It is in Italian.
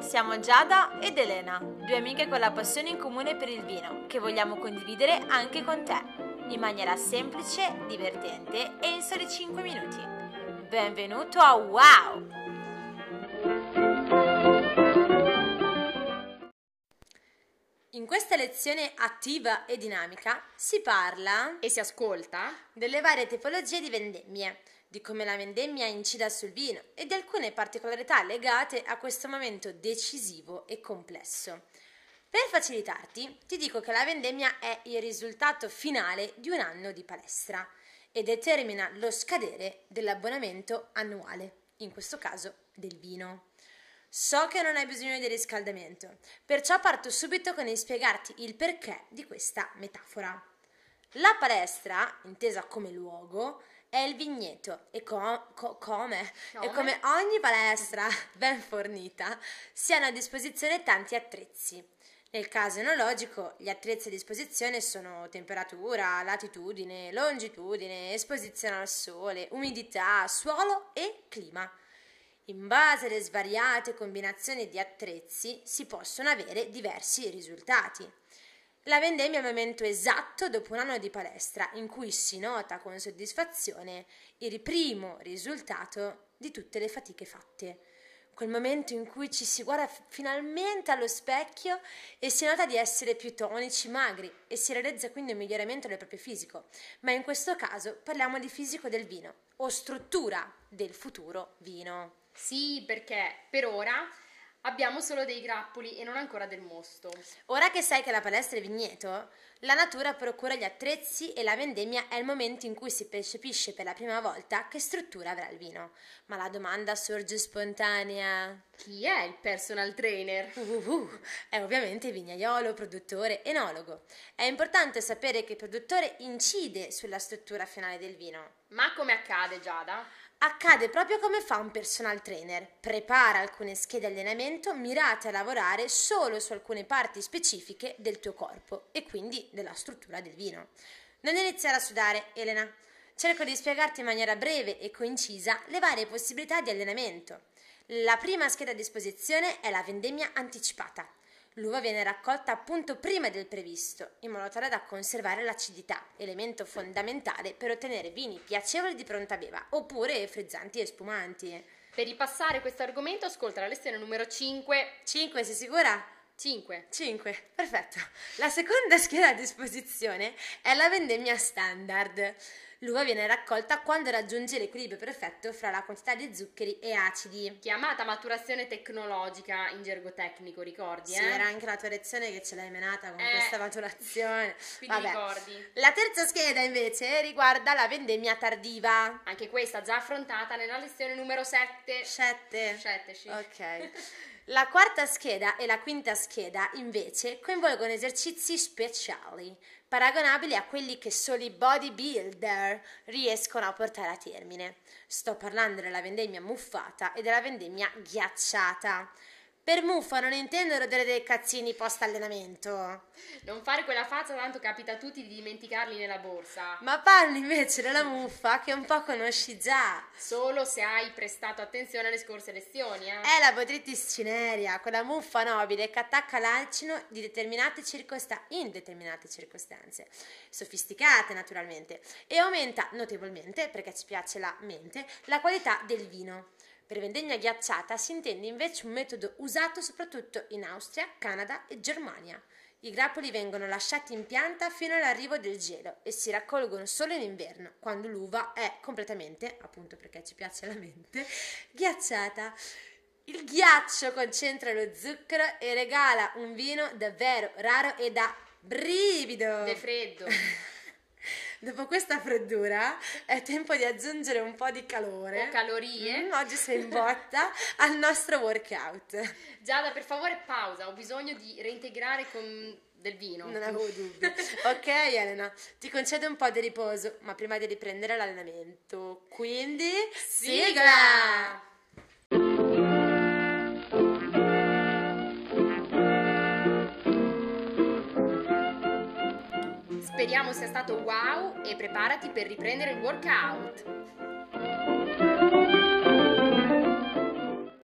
Siamo Giada ed Elena, due amiche con la passione in comune per il vino, che vogliamo condividere anche con te, in maniera semplice, divertente e in soli 5 minuti. Benvenuto a Wow! In questa lezione attiva e dinamica si parla e si ascolta delle varie tipologie di vendemmie, di come la vendemmia incida sul vino e di alcune particolarità legate a questo momento decisivo e complesso. Per facilitarti, ti dico che la vendemmia è il risultato finale di un anno di palestra e determina lo scadere dell'abbonamento annuale, in questo caso del vino. So che non hai bisogno di riscaldamento, perciò parto subito con il spiegarti il perché di questa metafora. La palestra, intesa come luogo, è il vigneto e co- co- come? Come? E come ogni palestra ben fornita, si hanno a disposizione tanti attrezzi. Nel caso enologico, gli attrezzi a disposizione sono temperatura, latitudine, longitudine, esposizione al sole, umidità, suolo e clima. In base alle svariate combinazioni di attrezzi si possono avere diversi risultati. La vendemmia è il momento esatto dopo un anno di palestra in cui si nota con soddisfazione il primo risultato di tutte le fatiche fatte. Quel momento in cui ci si guarda finalmente allo specchio e si nota di essere più tonici, magri e si realizza quindi un miglioramento del proprio fisico. Ma in questo caso parliamo di fisico del vino o struttura del futuro vino. Sì, perché per ora abbiamo solo dei grappoli e non ancora del mosto. Ora che sai che la palestra è vigneto, la natura procura gli attrezzi e la vendemmia è il momento in cui si percepisce per la prima volta che struttura avrà il vino. Ma la domanda sorge spontanea. Chi è il personal trainer? Uh, uh, uh, è ovviamente vignaiolo, produttore, enologo. È importante sapere che il produttore incide sulla struttura finale del vino. Ma come accade, Giada? Accade proprio come fa un personal trainer. Prepara alcune schede di allenamento mirate a lavorare solo su alcune parti specifiche del tuo corpo e quindi della struttura del vino. Non iniziare a sudare, Elena. Cerco di spiegarti in maniera breve e concisa le varie possibilità di allenamento. La prima scheda a disposizione è la vendemmia anticipata. L'uva viene raccolta appunto prima del previsto, in modo tale da conservare l'acidità, elemento fondamentale per ottenere vini piacevoli di pronta beva, oppure frizzanti e spumanti. Per ripassare questo argomento ascolta la lezione numero 5. 5, sei sicura? 5. 5, perfetto. La seconda scheda a disposizione è la vendemmia standard. L'uva viene raccolta quando raggiunge l'equilibrio perfetto fra la quantità di zuccheri e acidi. Chiamata maturazione tecnologica in gergo tecnico, ricordi? Sì, eh? era anche la tua lezione che ce l'hai menata con Eh. questa maturazione. Quindi Vabbè. ricordi. La terza scheda invece riguarda la vendemmia tardiva. Anche questa già affrontata nella lezione numero 7. Sette. 7, sì. Ok. La quarta scheda e la quinta scheda invece coinvolgono esercizi speciali, paragonabili a quelli che solo i bodybuilder riescono a portare a termine. Sto parlando della vendemmia muffata e della vendemmia ghiacciata. Per muffa non intendo rodere dei cazzini post allenamento, Non fare quella faccia, tanto capita a tutti di dimenticarli nella borsa. ma parlo invece della muffa che un po' conosci già. Solo se hai prestato attenzione alle scorse lezioni, eh? È la botritis cinerea, quella muffa nobile che attacca l'acino di determinate circosta- in determinate circostanze, sofisticate naturalmente, e aumenta notevolmente, perché ci piace la mente, la qualità del vino. Per vendemmia ghiacciata si intende invece un metodo usato soprattutto in Austria, Canada e Germania. I grappoli vengono lasciati in pianta fino all'arrivo del gelo e si raccolgono solo in inverno, quando l'uva è completamente, appunto perché ci piace la mente, ghiacciata. Il ghiaccio concentra lo zucchero e regala un vino davvero raro e da brivido. De freddo. Dopo questa freddura è tempo di aggiungere un po' di calore. O calorie. Mm, oggi sei in botta al nostro workout. Giada, per favore, pausa. Ho bisogno di reintegrare con del vino. Non avevo dubbi. ok, Elena, ti concedo un po' di riposo, ma prima di riprendere l'allenamento. Quindi, sigla! Speriamo sia stato wow e preparati per riprendere il workout.